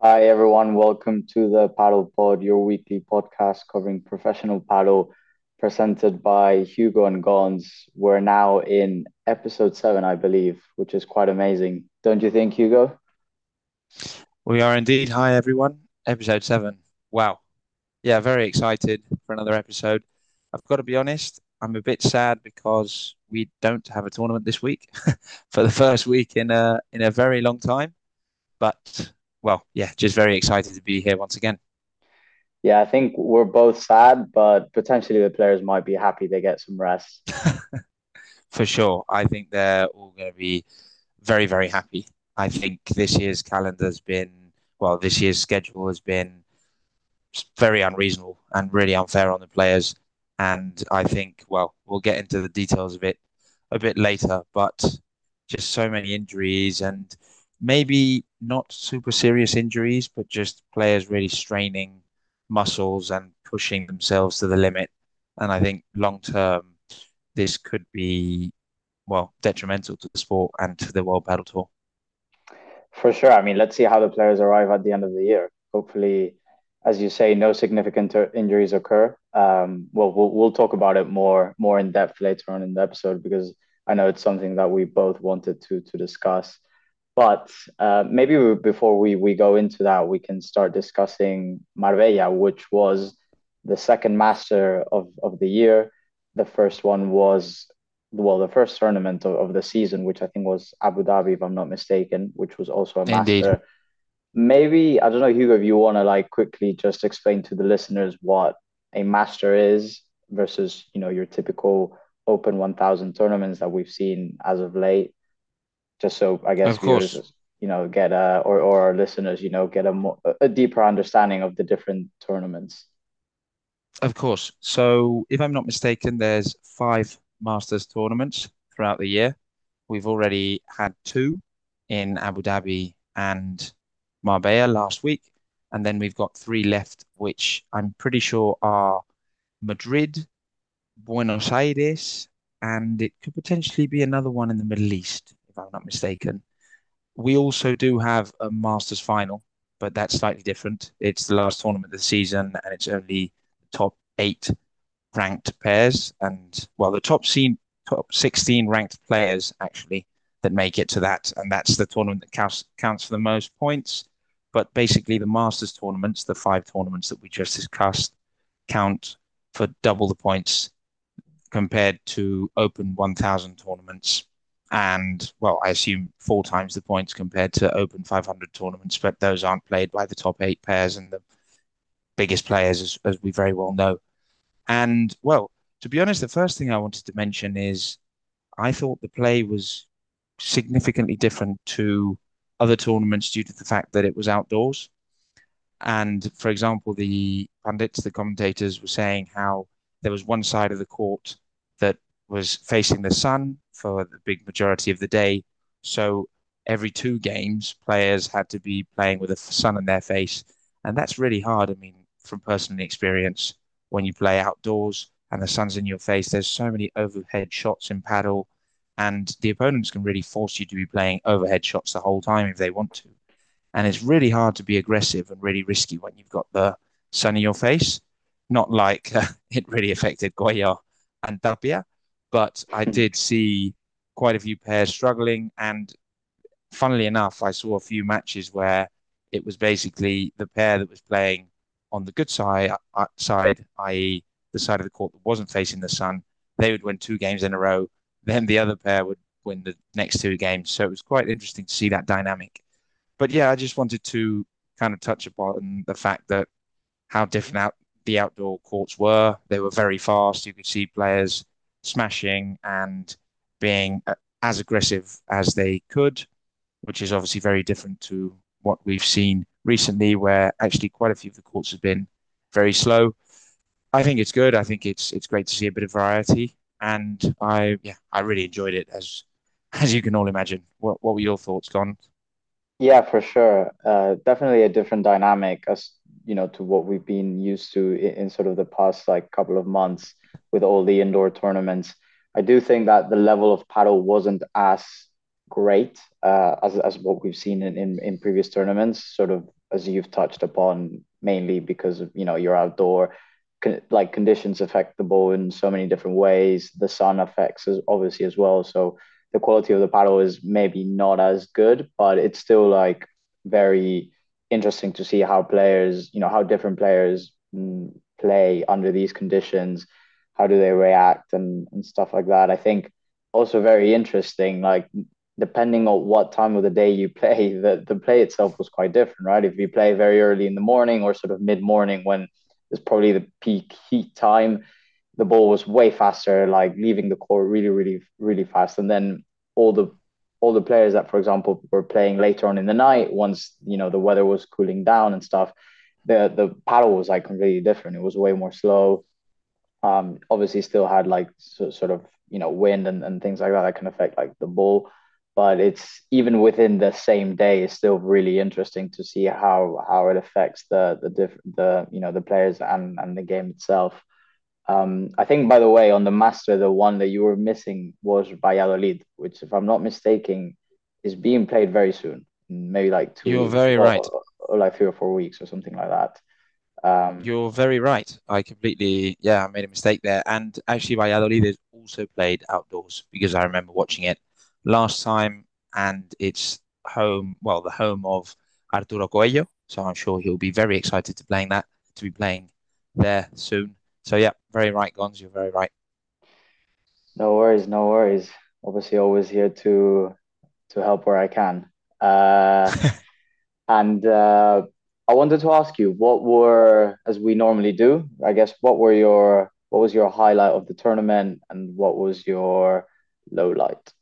Hi, everyone. Welcome to the Padel Pod, your weekly podcast covering professional paddle, presented by Hugo and Gons. We're now in episode seven, I believe, which is quite amazing. Don't you think, Hugo? We are indeed. Hi, everyone. Episode seven. Wow. Yeah, very excited for another episode. I've got to be honest, I'm a bit sad because we don't have a tournament this week for the first week in a in a very long time. But well, yeah, just very excited to be here once again. Yeah, I think we're both sad, but potentially the players might be happy they get some rest. For sure. I think they're all going to be very, very happy. I think this year's calendar has been, well, this year's schedule has been very unreasonable and really unfair on the players. And I think, well, we'll get into the details of it a bit later, but just so many injuries and maybe not super serious injuries, but just players really straining muscles and pushing themselves to the limit. And I think long term, this could be, well, detrimental to the sport and to the World Padel Tour. For sure. I mean, let's see how the players arrive at the end of the year. Hopefully, as you say, no significant injuries occur. Um, well, well, we'll talk about it more more in depth later on in the episode because I know it's something that we both wanted to to discuss. But uh, maybe we, before we, we go into that, we can start discussing Marbella, which was the second master of, of the year. The first one was, well, the first tournament of, of the season, which I think was Abu Dhabi, if I'm not mistaken, which was also a master. Indeed. Maybe, I don't know, Hugo, if you want to like quickly just explain to the listeners what a master is versus, you know, your typical Open 1000 tournaments that we've seen as of late just so I guess Of course. viewers, you know, get a or or our listeners, you know, get a more a deeper understanding of the different tournaments. Of course. So, if I'm not mistaken, there's five Masters tournaments throughout the year. We've already had two in Abu Dhabi and Marbella last week, and then we've got three left, which I'm pretty sure are Madrid, Buenos Aires, and it could potentially be another one in the Middle East, if I'm not mistaken. We also do have a Masters final, but that's slightly different. It's the last tournament of the season, and it's only the top eight ranked pairs, and well, the top scene, top 16 ranked players actually that make it to that, and that's the tournament that counts counts for the most points. But basically, the Masters tournaments, the five tournaments that we just discussed, count for double the points compared to Open 1000 tournaments. And well, I assume four times the points compared to Open 500 tournaments, but those aren't played by the top eight pairs and the biggest players, as, as we very well know. And well, to be honest, the first thing I wanted to mention is I thought the play was significantly different to other tournaments due to the fact that it was outdoors. And for example, the pundits, the commentators were saying how there was one side of the court that was facing the sun for the big majority of the day. So every two games, players had to be playing with the sun in their face. And that's really hard. I mean, from personal experience, when you play outdoors and the sun's in your face, there's so many overhead shots in paddle, and the opponents can really force you to be playing overhead shots the whole time if they want to. And it's really hard to be aggressive and really risky when you've got the sun in your face. Not like uh, it really affected Coello and Tapia, but I did see quite a few pairs struggling. And funnily enough, I saw a few matches where it was basically the pair that was playing on the good side, uh, side, i.e., the side of the court that wasn't facing the sun. They would win two games in a row. Then the other pair would win the next two games. So it was quite interesting to see that dynamic. But yeah, I just wanted to kind of touch upon the fact that how different out the outdoor courts were. They were very fast. You could see players smashing and being uh, as aggressive as they could, which is obviously very different to what we've seen recently, where actually quite a few of the courts have been very slow. I think it's good. I think it's it's great to see a bit of variety, and I yeah I really enjoyed it as as you can all imagine. What what were your thoughts, Gon? Yeah, for sure. Uh, definitely a different dynamic as you know to what we've been used to in, in sort of the past like couple of months with all the indoor tournaments. I do think that the level of paddle wasn't as great uh, as as what we've seen in, in in previous tournaments. Sort of as you've touched upon, mainly because you know you're outdoor. Con- like conditions affect the ball in so many different ways. The sun affects us obviously as well. So the quality of the paddle is maybe not as good, but it's still like very interesting to see how players, you know, how different players mm, play under these conditions. How do they react and, and stuff like that? I think also very interesting, like depending on what time of the day you play, the, the play itself was quite different, right? If you play very early in the morning or sort of mid morning when it's probably the peak heat time, the ball was way faster, like leaving the court really, really, really fast. And then all the all the players that, for example, were playing later on in the night, once you know the weather was cooling down and stuff, the the paddle was like completely different. It was way more slow. Um, obviously, still had like so, sort of you know wind and, and things like that that can affect like the ball. But it's even within the same day it's still really interesting to see how how it affects the the diff, the you know the players and and the game itself. Um, I think by the way on the master the one that you were missing was Valladolid which if I'm not mistaken is being played very soon. Maybe like two you're very or, right. or, or like three or four weeks or something like that um, You're very right. I completely, yeah, I made a mistake there. And actually, Valladolid is also played outdoors because I remember watching it last time, and it's home, well, the home of Arturo Coello. So I'm sure he'll be very excited to playing that, to be playing there soon. So yeah, very right, Gons. You're very right. No worries, no worries. Obviously, always here to to help where I can. Uh, and uh, I wanted to ask you, what were, as we normally do, I guess, what were your, what was your highlight of the tournament, and what was your low light?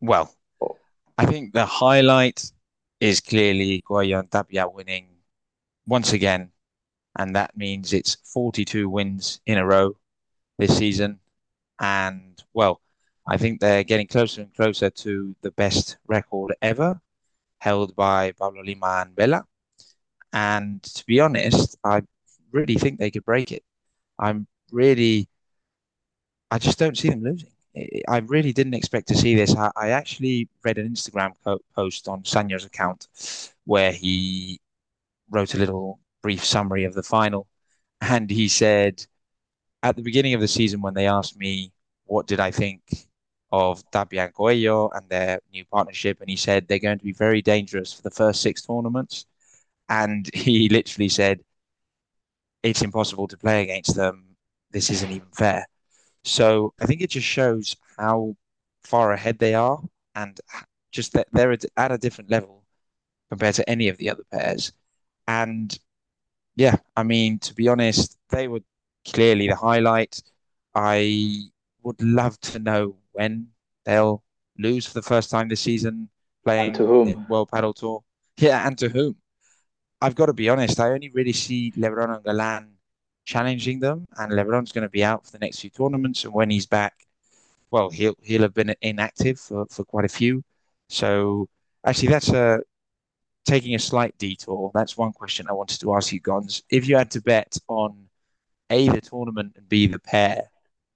Well, I think the highlight is clearly and Tapia winning once again, and that means it's 42 wins in a row this season. And well, I think they're getting closer and closer to the best record ever, held by Pablo Lima and Bela. And to be honest, I really think they could break it. I'm really, I just don't see them losing. I really didn't expect to see this. I, I actually read an Instagram post on Sanyo's account where he wrote a little brief summary of the final. And he said, at the beginning of the season, when they asked me what did I think of Tapia and and their new partnership, and he said they're going to be very dangerous for the first six tournaments. And he literally said, it's impossible to play against them. This isn't even fair. So I think it just shows how far ahead they are and just that they're at a different level compared to any of the other pairs. And yeah, I mean, to be honest, they were clearly the highlight. I would love to know when they'll lose for the first time this season playing to whom? World Padel Tour. Yeah, and to whom? I've got to be honest, I only really see Lebron and Galan challenging them. And LeBron's going to be out for the next few tournaments, and when he's back, well, he'll he'll have been inactive for, for quite a few. So actually, that's a taking a slight detour. That's one question I wanted to ask you, Gons. If you had to bet on a the tournament and b the pair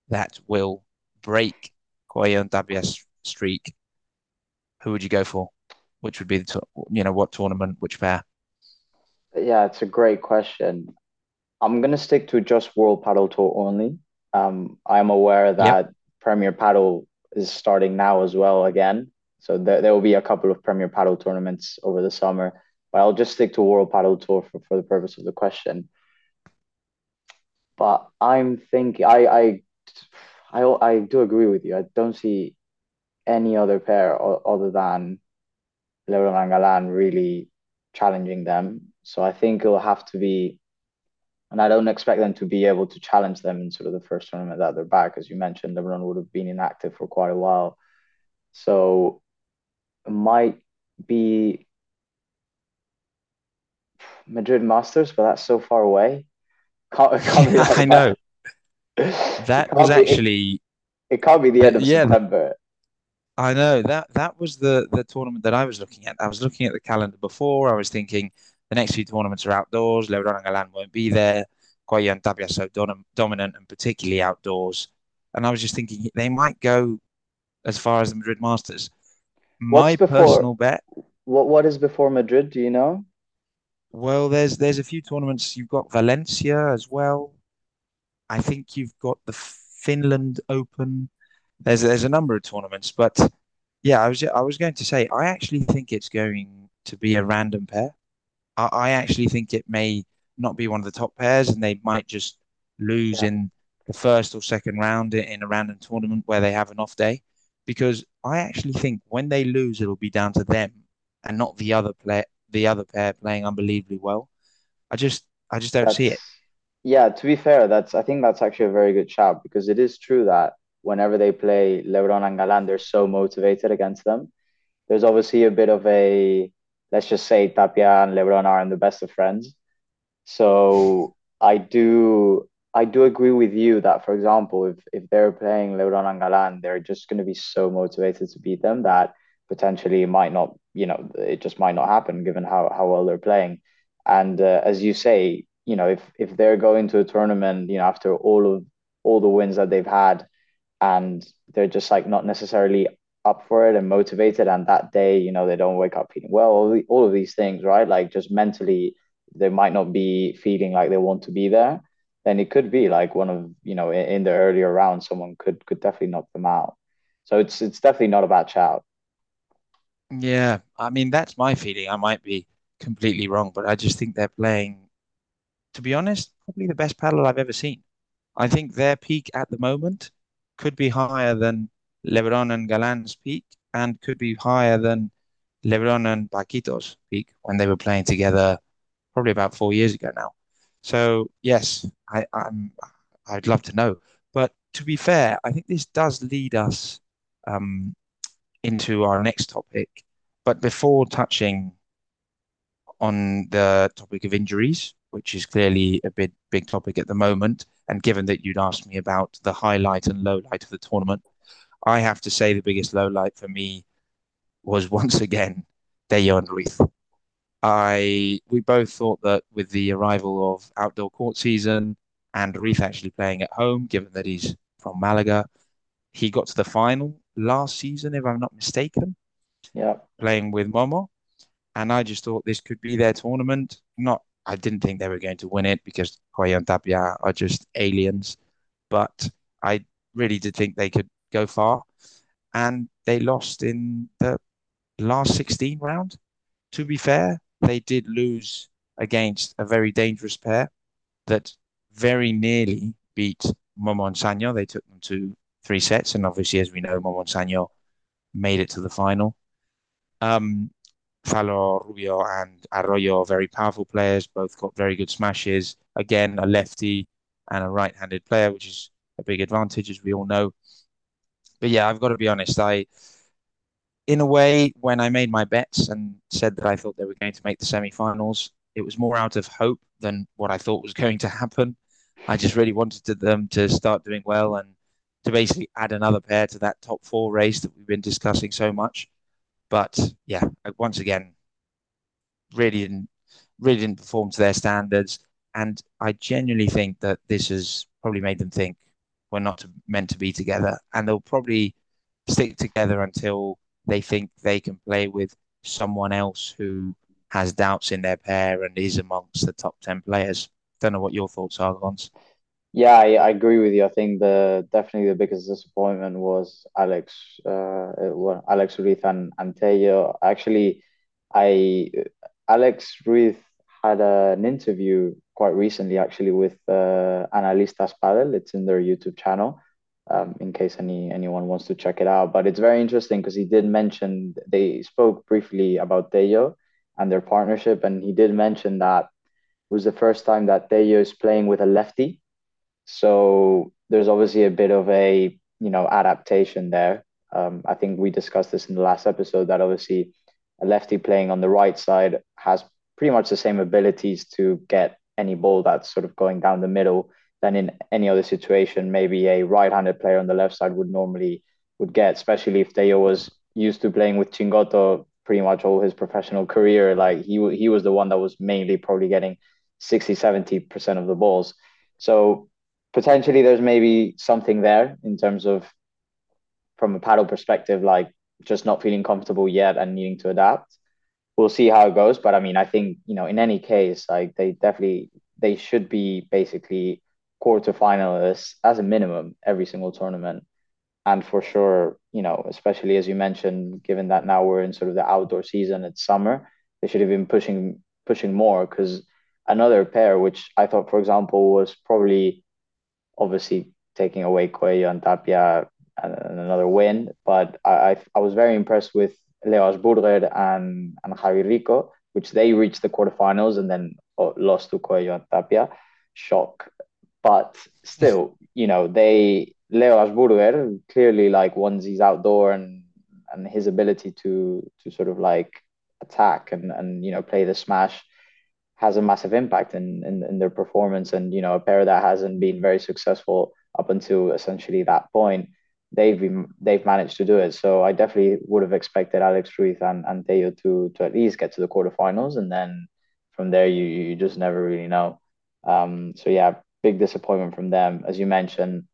that will break Coello and Tapia's streak, who would you go for? Which would be the you know what tournament, which pair? Yeah, it's a great question. I'm gonna stick to just World Padel Tour only. Um, I'm aware that yep. Premier Padel is starting now as well again, so there, there will be a couple of Premier Padel tournaments over the summer. But I'll just stick to World Padel Tour for, for the purpose of the question. But I'm thinking, I, I, I, I do agree with you. I don't see any other pair other than Lebron and Galan really challenging them. So I think it'll have to be and I don't expect them to be able to challenge them in sort of the first tournament that they're back. As you mentioned, LeBron would have been inactive for quite a while. So it might be Madrid Masters, but that's so far away. Can't, can't I know. That was actually. It, it, can't be the end of yeah, September. I know that that was the the tournament that I was looking at. I was looking at the calendar before. I was thinking the next few tournaments are outdoors. Lebron and Galan won't be there. Coello and so dominant and particularly outdoors. And I was just thinking they might go as far as the Madrid Masters. My before, personal bet. What what is before Madrid? Do you know? Well, there's there's a few tournaments. You've got Valencia as well. I think you've got the Finland Open. There's there's a number of tournaments, but yeah, I was I was going to say I actually think it's going to be a random pair. I, I actually think it may not be one of the top pairs, and they might just lose Yeah, in the first or second round in a random tournament where they have an off day. Because I actually think when they lose, it'll be down to them and not the other play the other pair playing unbelievably well. I just I just don't see it. Yeah. To be fair, that's I think that's actually a very good shout because it is true that whenever they play LeBron and Galan, they're so motivated against them. There's obviously a bit of a let's just say Tapia and LeBron aren't the best of friends. So I do I do agree with you that, for example, if if they're playing LeBron and Galan, they're just going to be so motivated to beat them that potentially it might not, you know, it just might not happen given how how well they're playing. And uh, as you say, you know, if if they're going to a tournament, you know, after all of all the wins that they've had, and they're just like not necessarily up for it and motivated, and that day, you know, they don't wake up feeling well, all, the, all of these things, right? Like just mentally they might not be feeling like they want to be there, then it could be like one of, you know, in, in the earlier round, someone could could definitely knock them out. So it's it's definitely not a bad shout. Yeah, I mean that's my feeling. I might be completely wrong, but I just think they're playing, to be honest, probably the best paddle I've ever seen. I think their peak at the moment could be higher than LeBron and Galan's peak, and could be higher than LeBron and Paquito's peak when they were playing together probably about four years ago now. So yes, I, I'm I'd love to know. But to be fair, I think this does lead us um, into our next topic. But before touching on the topic of injuries, which is clearly a big big topic at the moment, and given that you'd asked me about the highlight and low light of the tournament, I have to say the biggest low light for me was once again Dejan Ruiz. I we both thought that with the arrival of outdoor court season and Ruiz actually playing at home, given that he's from Malaga, he got to the final last season, if I'm not mistaken, Yeah, playing with Momo. And I just thought this could be their tournament. Not, I didn't think they were going to win it because Coello and Tapia are just aliens, but I really did think they could go far. And they lost in the last 16 round. To be fair, they did lose against a very dangerous pair that very nearly beat Momo and Sanyo. They took them to three sets, and obviously, as we know, Momo and Sanyo made it to the final. Um, Falo, Rubio, and Arroyo are very powerful players. Both got very good smashes. Again, a lefty and a right-handed player, which is a big advantage, as we all know. But yeah, I've got to be honest. I, in a way, when I made my bets and said that I thought they were going to make the semi-finals, it was more out of hope than what I thought was going to happen. I just really wanted to, them to start doing well and to basically add another pair to that top four race that we've been discussing so much. But yeah, uh, once again, really didn't really didn't perform to their standards, and I genuinely think that this has probably made them think we're not meant to be together, and they'll probably stick together until they think they can play with someone else who has doubts in their pair and is amongst the top 10 players. Don't know what your thoughts are, Gons. Yeah, I, I agree with you. I think the definitely the biggest disappointment was Alex, uh, well, Alex Ruiz and, and Tello. Actually, I Alex Ruiz had an interview quite recently, actually, with uh, Analistas Padel. It's in their YouTube channel, um, in case any anyone wants to check it out. But it's very interesting because he did mention they spoke briefly about Tello and their partnership, and he did mention that it was the first time that Tello is playing with a lefty. So there's obviously a bit of a you know adaptation there. Um, I think we discussed this in the last episode that obviously a lefty playing on the right side has pretty much the same abilities to get any ball that's sort of going down the middle than in any other situation. Maybe a right-handed player on the left side would normally would get, especially if Tello was used to playing with Chingoto pretty much all his professional career. Like he he was the one that was mainly probably getting 60, 70% of the balls. So potentially there's maybe something there in terms of from a paddle perspective, like just not feeling comfortable yet and needing to adapt. we'll see how it goes. But I mean, I think you know, in any case, like they definitely they should be basically quarterfinalists as a minimum every single tournament. And for sure, you know, especially as you mentioned, given that now we're in sort of the outdoor season, it's summer, they should have been pushing pushing more because another pair, which I thought, for example, was probably obviously taking away Coello and Tapia and, and another win, but I, I, I was very impressed with Leo Augsburger and and Javi Rico, which they reached the quarterfinals and then uh, lost to Coello and Tapia. Shock, but still, you know, they Leo Augsburger clearly like once he's outdoor and and his ability to to sort of like attack and and you know play the smash has a massive impact in, in, in their performance. And, you know, a pair that hasn't been very successful up until essentially that point, they've been, they've managed to do it. So I definitely would have expected Alex Ruiz and, and Tello to, to at least get to the quarterfinals. And then from there, you, you just never really know. Um, so yeah, big disappointment from them. As you mentioned,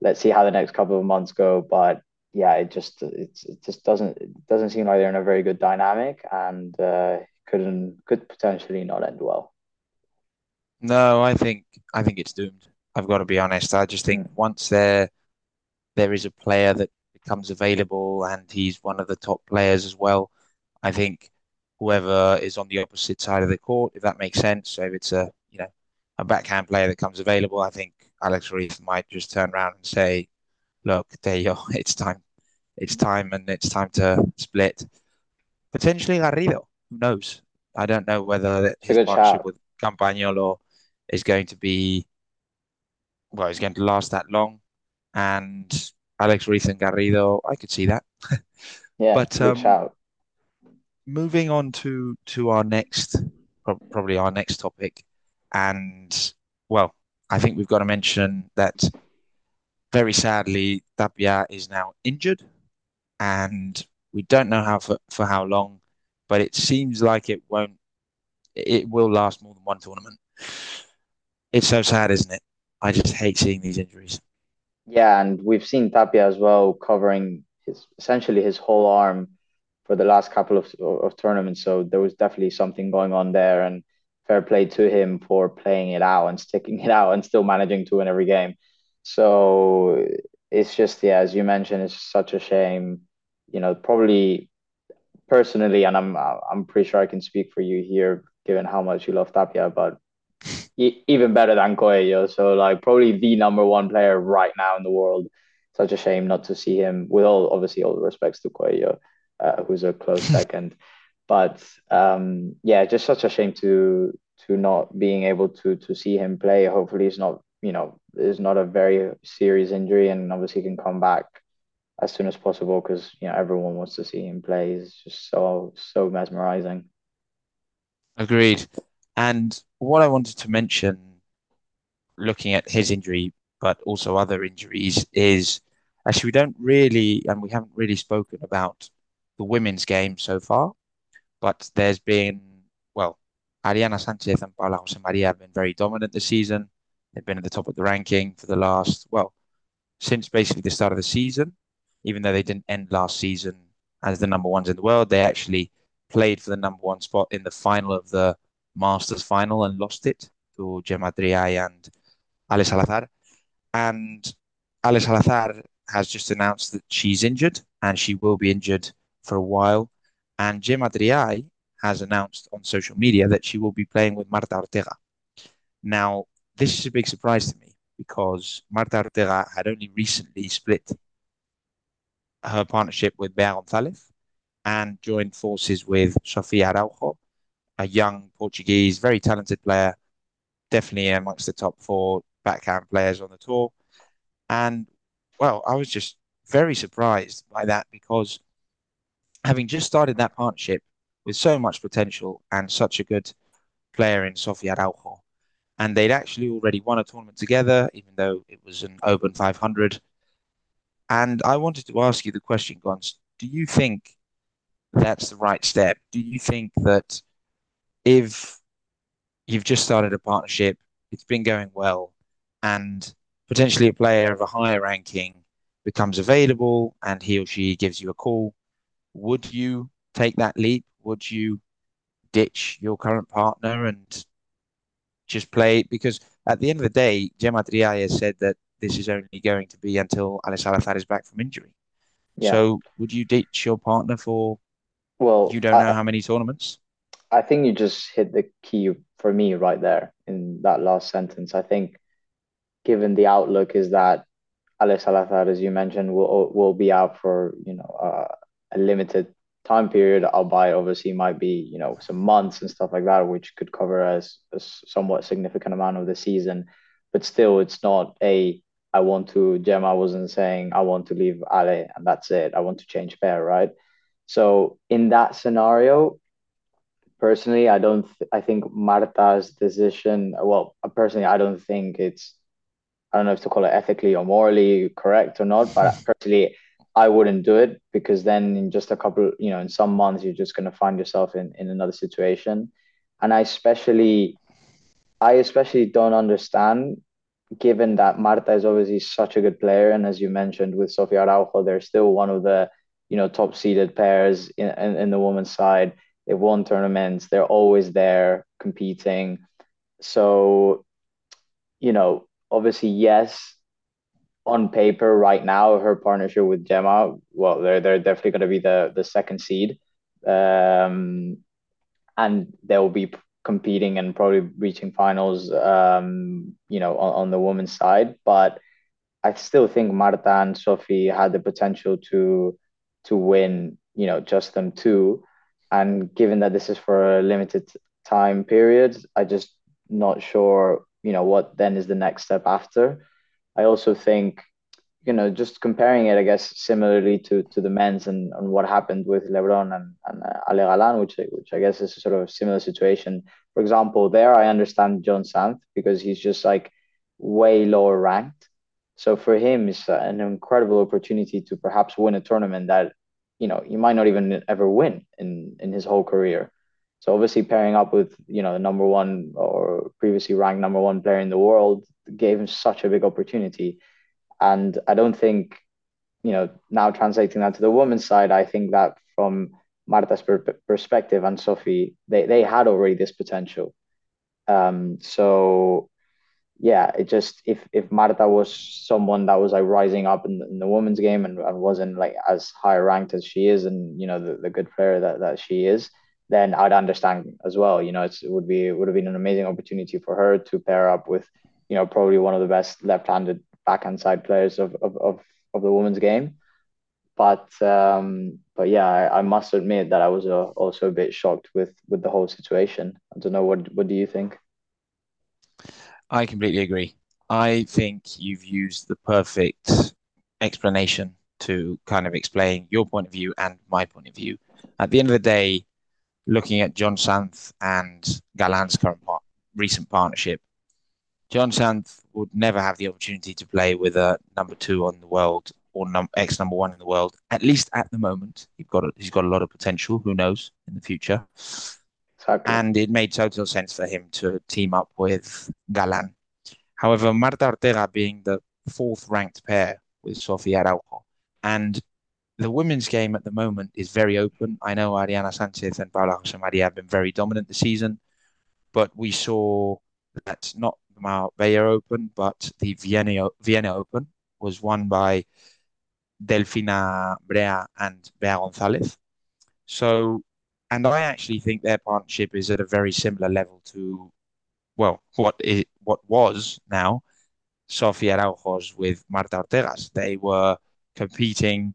let's see how the next couple of months go. But yeah, it just it's, it just doesn't it doesn't seem like they're in a very good dynamic, and uh, couldn't could potentially not end well. No, I think I think it's doomed. I've got to be honest. I just think mm. once there there is a player that becomes available and he's one of the top players as well, I think whoever is on the opposite side of the court, if that makes sense. So if it's a you know a backhand player that comes available, I think Alex Ruiz might just turn around and say, "Look, there you go. It's time. It's time, and it's time to split." Potentially Garrido who knows? I don't know whether his partnership with Campagnolo is going to be well, he's going to last that long. And Alex Ruiz and Garrido, I could see that. yeah, but um, moving on to to our next, probably our next topic, and well, I think we've got to mention that very sadly Tapia is now injured, and we don't know how for, for how long but it seems like it won't. It will last more than one tournament. It's so sad, isn't it? I just hate seeing these injuries. Yeah, and we've seen Tapia as well covering his essentially his whole arm for the last couple of, of tournaments. So there was definitely something going on there, and fair play to him for playing it out and sticking it out and still managing to win every game. So it's just yeah, as you mentioned, it's such a shame. You know, probably personally, and I'm I'm pretty sure I can speak for you here, given how much you love Tapia, but even better than Coello. So like probably the number one player right now in the world. Such a shame not to see him. With all obviously all the respects to Coello, uh, who's a close second, but um, yeah, just such a shame to to not being able to to see him play. Hopefully, it's not you know it's not a very serious injury, and obviously can come back as soon as possible because you know everyone wants to see him play. He's just so so mesmerizing. Agreed. And what I wanted to mention, looking at his injury, but also other injuries, is actually we don't really, and we haven't really spoken about the women's game so far. But there's been, well, Ariana Sanchez and Paula Jose Maria have been very dominant this season. They've been at the top of the ranking for the last, well, since basically the start of the season even though they didn't end last season as the number ones in the world, they actually played for the number one spot in the final of the Masters final and lost it to Gemma Triay and Ale Salazar. And Ale Salazar has just announced that she's injured and she will be injured for a while. And Gemma Triay has announced on social media that she will be playing with Marta Ortega. Now, this is a big surprise to me because Marta Ortega had only recently split her partnership with Bea Gonzalez and joined forces with Sofia Araujo, a young Portuguese, very talented player, definitely amongst the top four backhand players on the tour. And well, I was just very surprised by that because having just started that partnership with so much potential and such a good player in Sofia Araujo, and they'd actually already won a tournament together, even though it was an Open 500 and I wanted to ask you the question, Gons. Do you think that's the right step? Do you think that if you've just started a partnership, it's been going well, and potentially a player of a higher ranking becomes available and he or she gives you a call, would you take that leap? Would you ditch your current partner and just play? Because at the end of the day, Gemma Triay said that this is only going to be until Ale Salazar is back from injury. Yeah. So would you ditch your partner for? Well, you don't I, know how many tournaments. I think you just hit the key for me right there in that last sentence. I think, given the outlook is that Ale Salazar, as you mentioned, will will be out for you know uh, a limited time period, albeit obviously might be you know some months and stuff like that, which could cover as a somewhat significant amount of the season. But still, it's not a I want to. Gemma wasn't saying I want to leave Ale and that's it. I want to change pair, right? So in that scenario, personally, I don't. Th- I think Marta's decision. Well, personally, I don't think it's. I don't know if to call it ethically or morally correct or not, but personally, I wouldn't do it because then in just a couple, you know, in some months, you're just going to find yourself in in another situation, and I especially, I especially don't understand given that Marta is obviously such a good player, and as you mentioned with Sofia Araujo, they're still one of the you know top seeded pairs in, in, in the women's side. They've won tournaments. They're always there competing. So, you know, obviously, yes, on paper right now, her partnership with Gemma, well, they're they're definitely going to be the the second seed, um, and they'll be competing and probably reaching finals, um, you know, on, on the women's side. But I still think Marta and Sophie had the potential to to win, you know, just them two. And given that this is for a limited time period, I just not sure, you know, what then is the next step after. I also think you know, just comparing it, I guess, similarly to to the men's and, and what happened with LeBron and, and uh, Ale Galan, which which I guess is a sort of similar situation. For example, there I understand Jon Sanz because he's just like way lower ranked. So for him, it's an incredible opportunity to perhaps win a tournament that you know he might not even ever win in in his whole career. So obviously pairing up with you know the number one or previously ranked number one player in the world gave him such a big opportunity and I don't think, you know, now translating that to the women's side, I think that from Marta's per- perspective and Sophie, they, they had already this potential. Um, so yeah, it just if if Marta was someone that was like rising up in, in the women's game and, and wasn't like as high ranked as she is, and you know the, the good player that, that she is, then I'd understand as well. You know, it would be it would have been an amazing opportunity for her to pair up with, you know, probably one of the best left-handed backhand side players of, of, of, of the women's game. But um, but yeah, I, I, must admit that I was uh, also a bit shocked with with the whole situation. I don't know what what do you think? I completely agree. I think you've used the perfect explanation to kind of explain your point of view and my point of view. At the end of the day, looking at Jon Sanz and Galan's current part, recent partnership, Jon Sanz would never have the opportunity to play with a number two on the world or num- ex number one in the world. At least at the moment, he's got a, he's got a lot of potential. Who knows in the future? Exactly. And it made total sense for him to team up with Galan. However, Marta Ortega being the fourth ranked pair with Sofia Araujo, and the women's game at the moment is very open. I know Ariana Sanchez and Paula Jose Maria have been very dominant this season, but we saw that not Marbella Open, but the Vienna, Vienna Open was won by Delfina Brea and Bea Gonzalez. So, and I actually think their partnership is at a very similar level to, well, what it what was now Sofia Araujo's with Marta Ortega's. They were competing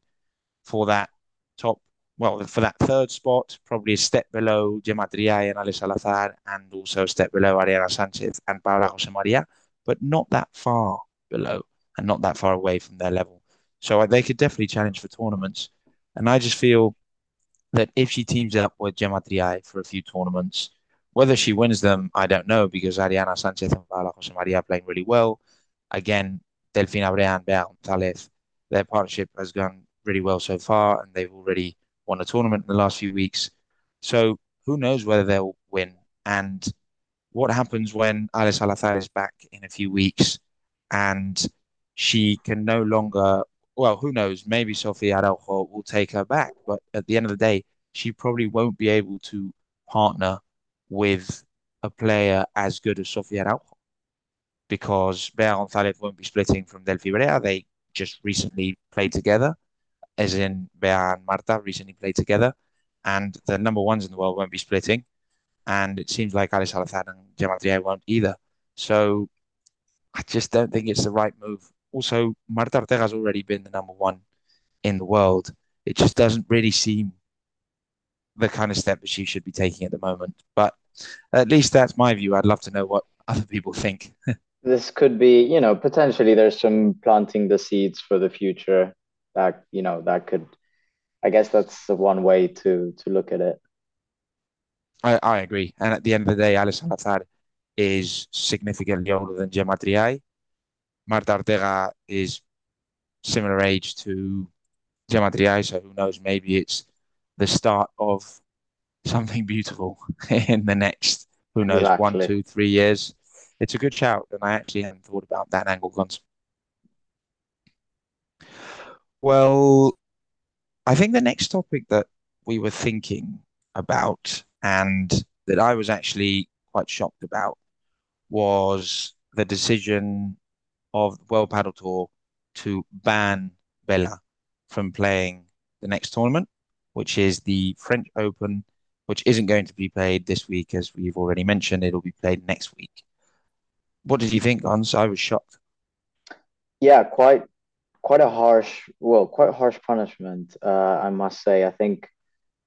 for that top well, for that third spot, probably a step below Gemma Triay and Ale Salazar, and also a step below Ariana Sanchez and Paula Jose Maria, but not that far below and not that far away from their level. So they could definitely challenge for tournaments. And I just feel that if she teams up with Gemma Triay for a few tournaments, whether she wins them, I don't know, because Ariana Sanchez and Paula Jose Maria are playing really well. Again, Delfina Brea and Bea Gonzalez, their partnership has gone really well so far, and they've already won a tournament in the last few weeks. So who knows whether they'll win and what happens when Ale Salazar is back in a few weeks and she can no longer well, who knows? Maybe Sofia Araujo will take her back, but at the end of the day, she probably won't be able to partner with a player as good as Sofia Araujo because Bea Gonzalez won't be splitting from Delfi Brea. They just recently played together, as in Bea and Marta recently played together, and the number ones in the world won't be splitting. And it seems like Ale Salazar and Gemma Triay won't either. So I just don't think it's the right move. Also, Marta Ortega's already been the number one in the world. It just doesn't really seem the kind of step that she should be taking at the moment. But at least that's my view. I'd love to know what other people think. this could be, you know, potentially there's some planting the seeds for the future that, you know, that could, I guess that's the one way to to look at it. I, I agree. And at the end of the day, Ale Salazar is significantly older than Gemma Triay. Marta Ortega is similar age to Gemma Triay, so who knows, maybe it's the start of something beautiful in the next, who knows, exactly. one, two, three years. It's a good shout, and I actually hadn't thought about that angle once. Well, I think the next topic that we were thinking about and that I was actually quite shocked about was the decision of the World Padel Tour to ban Bela from playing the next tournament, which is the French Open, which isn't going to be played this week, as we've already mentioned. It'll be played next week. What did you think, Gons? I was shocked. Yeah, quite quite a harsh, well, quite harsh punishment, uh, I must say. I think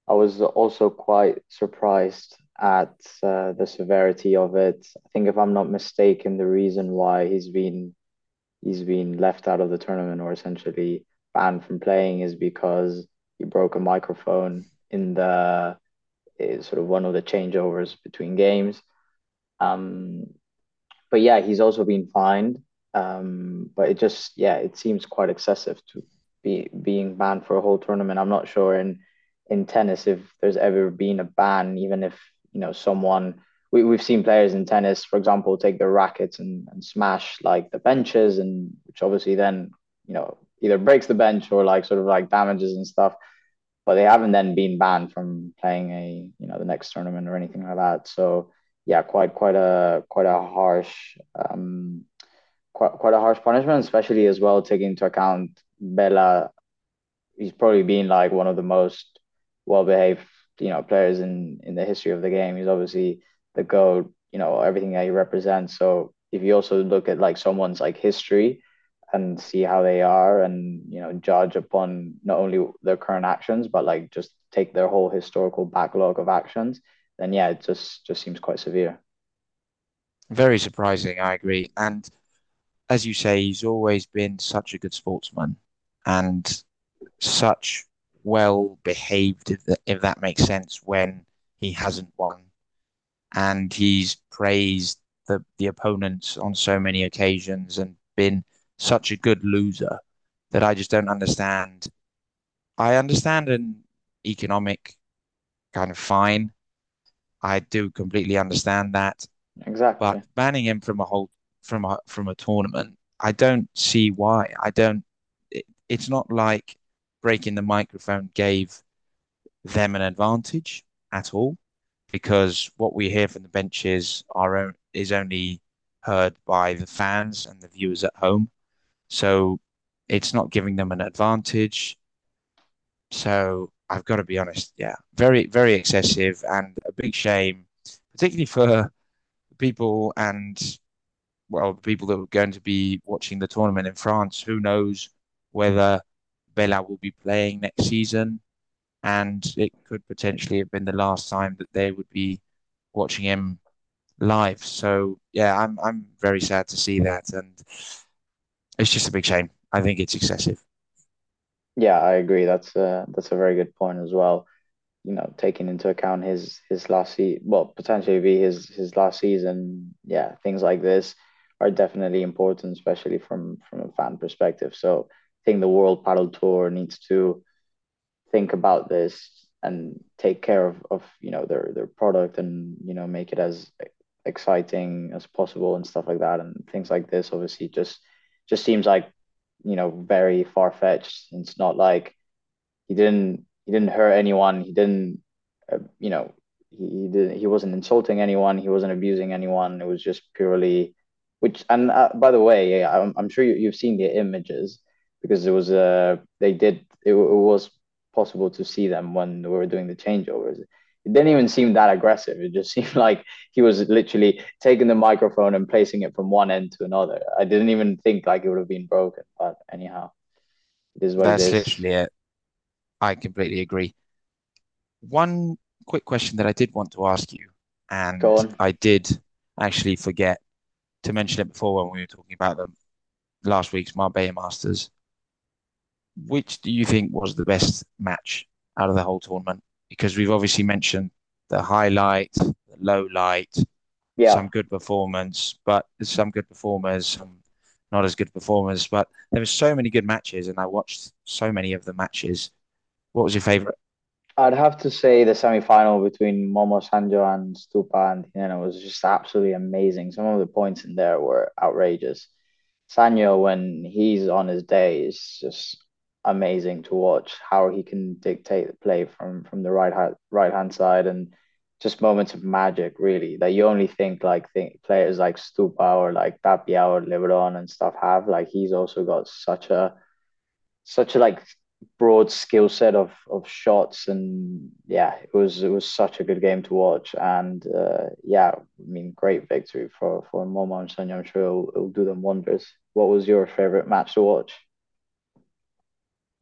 I was also quite surprised at uh, the severity of it. I think, if I'm not mistaken, the reason why he's been he's been left out of the tournament or essentially banned from playing is because he broke a microphone in the eh, sort of one of the changeovers between games. Um, but yeah, he's also been fined. Um, but it just yeah, it seems quite excessive to be being banned for a whole tournament. I'm not sure in in tennis if there's ever been a ban, even if you know someone we, we've seen players in tennis, for example, take their rackets and, and smash like the benches and which obviously then, you know, either breaks the bench or like sort of like damages and stuff. But they haven't then been banned from playing a, you know, the next tournament or anything like that. So yeah, quite quite a quite a harsh um quite quite a harsh punishment, especially as well taking into account Bela he's probably been like one of the most well behaved you know players in in the history of the game. He's obviously the goat, you know, everything that he represents. So if you also look at like someone's like history and see how they are and you know judge upon not only their current actions but like just take their whole historical backlog of actions then yeah it just just seems quite severe very surprising i agree and as you say he's always been such a good sportsman and such well behaved, if that, if that makes sense, when he hasn't won. And he's praised the, the opponents on so many occasions and been such a good loser that I just don't understand. I understand an economic kind of fine. I do completely understand that. Exactly. But banning him from a whole from a from a tournament, I don't see why. I don't. It, it's not like breaking the microphone gave them an advantage at all because what we hear from the benches are own, is only heard by the fans and the viewers at home. So it's not giving them an advantage. So I've got to be honest, yeah, very, very excessive and a big shame, particularly for people and well, people that are going to be watching the tournament in France. Who knows whether Bela will be playing next season, and it could potentially have been the last time that they would be watching him live. So yeah, I'm I'm very sad to see that, and it's just a big shame. I think it's excessive. Yeah, I agree. That's a that's a very good point as well. You know, taking into account his his last season, well, potentially be his his last season. Yeah, things like this are definitely important, especially from from a fan perspective. So I think the World Padel Tour needs to think about this and take care of, of you know their their product and you know make it as exciting as possible and stuff like that and things like this obviously just just seems like you know very far fetched it's not like he didn't he didn't hurt anyone he didn't uh, you know he, he didn't he wasn't insulting anyone, he wasn't abusing anyone. It was just purely which and uh, by the way, I'm, I'm sure you, you've seen the images because it was uh they did it, it was possible to see them when we were doing the changeovers. It didn't even seem that aggressive. It just seemed like he was literally taking the microphone and placing it from one end to another. I didn't even think like it would have been broken, but anyhow, it is what That's it is. literally it. I completely agree. One quick question that I did want to ask you, and I did actually forget to mention it before when we were talking about the last week's Marbella Masters. Which do you think was the best match out of the whole tournament? Because we've obviously mentioned the highlight, the low light, yeah. some good performance, but some good performers, some not as good performers. But there were so many good matches, and I watched so many of the matches. What was your favorite? I'd have to say the semi-final between Momo Sanyo and Stupa and know was just absolutely amazing. Some of the points in there were outrageous. Sanyo, when he's on his day, is just amazing to watch. How he can dictate the play from from the right hand right hand side and just moments of magic, really. That you only think like think players like Stupa or like Tapia or Lebron and stuff have. Like he's also got such a such a like broad skill set of of shots and yeah it was it was such a good game to watch. And uh, yeah I mean great victory for for Momo and Sanyo I'm sure it'll, it'll, do them wonders. What was your favorite match to watch?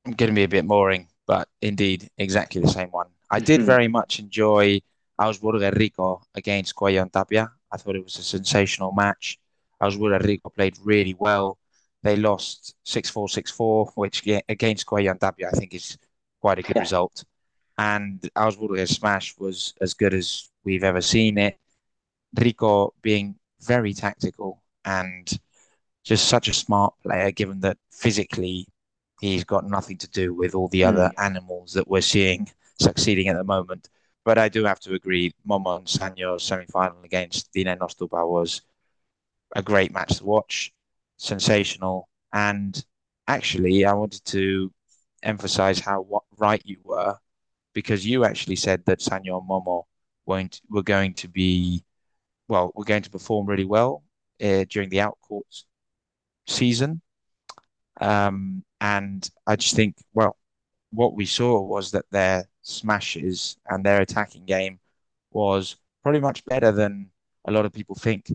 I'm going to be a bit boring but indeed exactly the same one. I did mm-hmm. very much enjoy Augsburger Rico against Coello and Tapia. I thought it was a sensational match. Augsburger Rico played really well they lost 6 4 6 4, which against and Tapia, I think is quite a good yeah. result. And Augsburger's smash was as good as we've ever seen it. Rico being very tactical and just such a smart player, given that physically he's got nothing to do with all the mm. other animals that we're seeing succeeding at the moment. But I do have to agree, Momo and Sanyo's semi final against Di Nenno Stupa was a great match to watch sensational. And actually, I wanted to emphasize how what, right you were because you actually said that Sanyo and Momo won't were going to be well, we're going to perform really well uh, during the outcourt season. Um, and I just think, well, what we saw was that their smashes and their attacking game was probably much better than a lot of people think.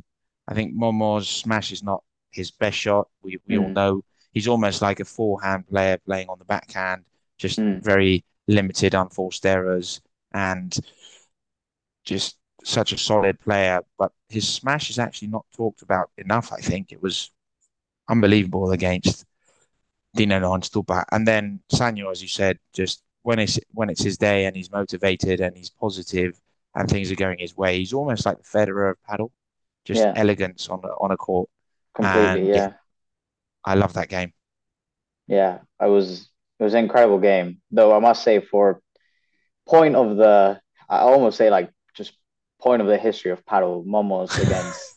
I think Momo's smash is not his best shot. We we mm. all know he's almost like a forehand player playing on the backhand, just mm. very limited unforced errors and just such a solid player. But his smash is actually not talked about enough. I think it was unbelievable against Di Nenno and Stupa. And then Sanyo, as you said, just when it's when it's his day and he's motivated and he's positive and things are going his way, he's almost like the Federer of padel, just yeah. elegance on on a court. Completely, and yeah. I love that game. Yeah, I was it was an incredible game. Though I must say for point of the I almost say like just point of the history of padel, Momos against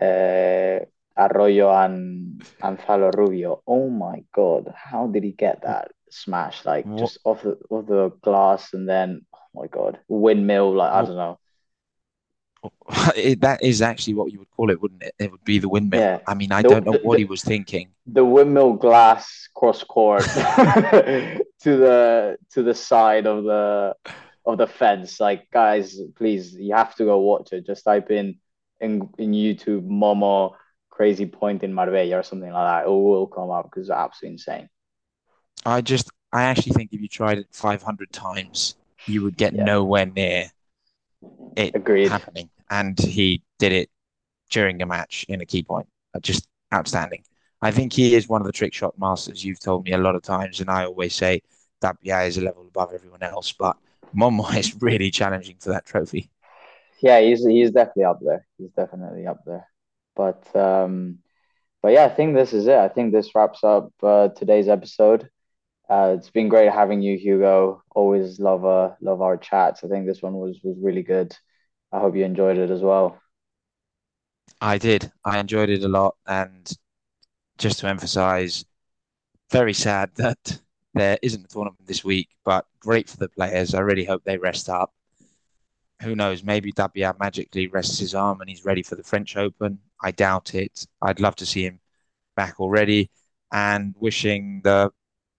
uh, Arroyo and and Falo Rubio. Oh my god, how did he get that smash? Like what? just off the off the glass and then oh my god, windmill. Like I don't know. it, that is actually what you would call it, wouldn't it? It would be the windmill. Yeah. I mean, I the, don't know what he was thinking. The windmill glass cross court to the to the side of the of the fence. Like, guys, please, you have to go watch it. Just type in in in YouTube Momo crazy point in Marbella or something like that. It will come up because it's absolutely insane. I just, I actually think if you tried it 500 times, you would get yeah. nowhere near it Agreed. happening and he did it during a match in a key point. Uh, just outstanding. I think he is one of the trick shot masters. You've told me a lot of times, and I always say that yeah is a level above everyone else. But Momo is really challenging for that trophy. Yeah, he's he's definitely up there. He's definitely up there. But um, but yeah, I think this is it. I think this wraps up uh, today's episode. Uh, it's been great having you, Hugo. Always love uh love our chats. I think this one was was really good. I hope you enjoyed it as well. I did. I enjoyed it a lot. And just to emphasize, very sad that there isn't a tournament this week, but great for the players. I really hope they rest up. who knows? Maybe Tapia magically rests his arm and he's ready for the French Open. I doubt it. I'd love to see him back already. And wishing the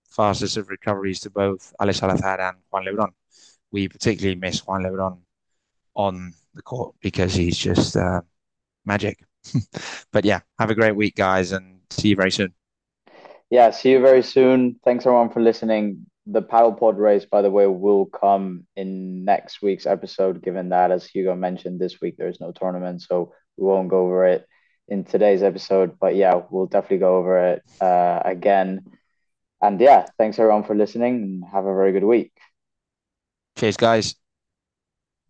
fastest of recoveries to both Alex Salazar and Juan Lebron. We particularly miss Juan Lebron on the court because he's just uh, magic. but yeah, have a great week, guys, and see you very soon. Yeah, see you very soon. Thanks everyone for listening the Padel Pod race, by the way, will come in next week's episode, given that, as Hugo mentioned, this week there's no tournament. So we won't go over it in today's episode. But yeah, we'll definitely go over it uh, again. And yeah, thanks everyone for listening and have a very good week. Cheers, guys.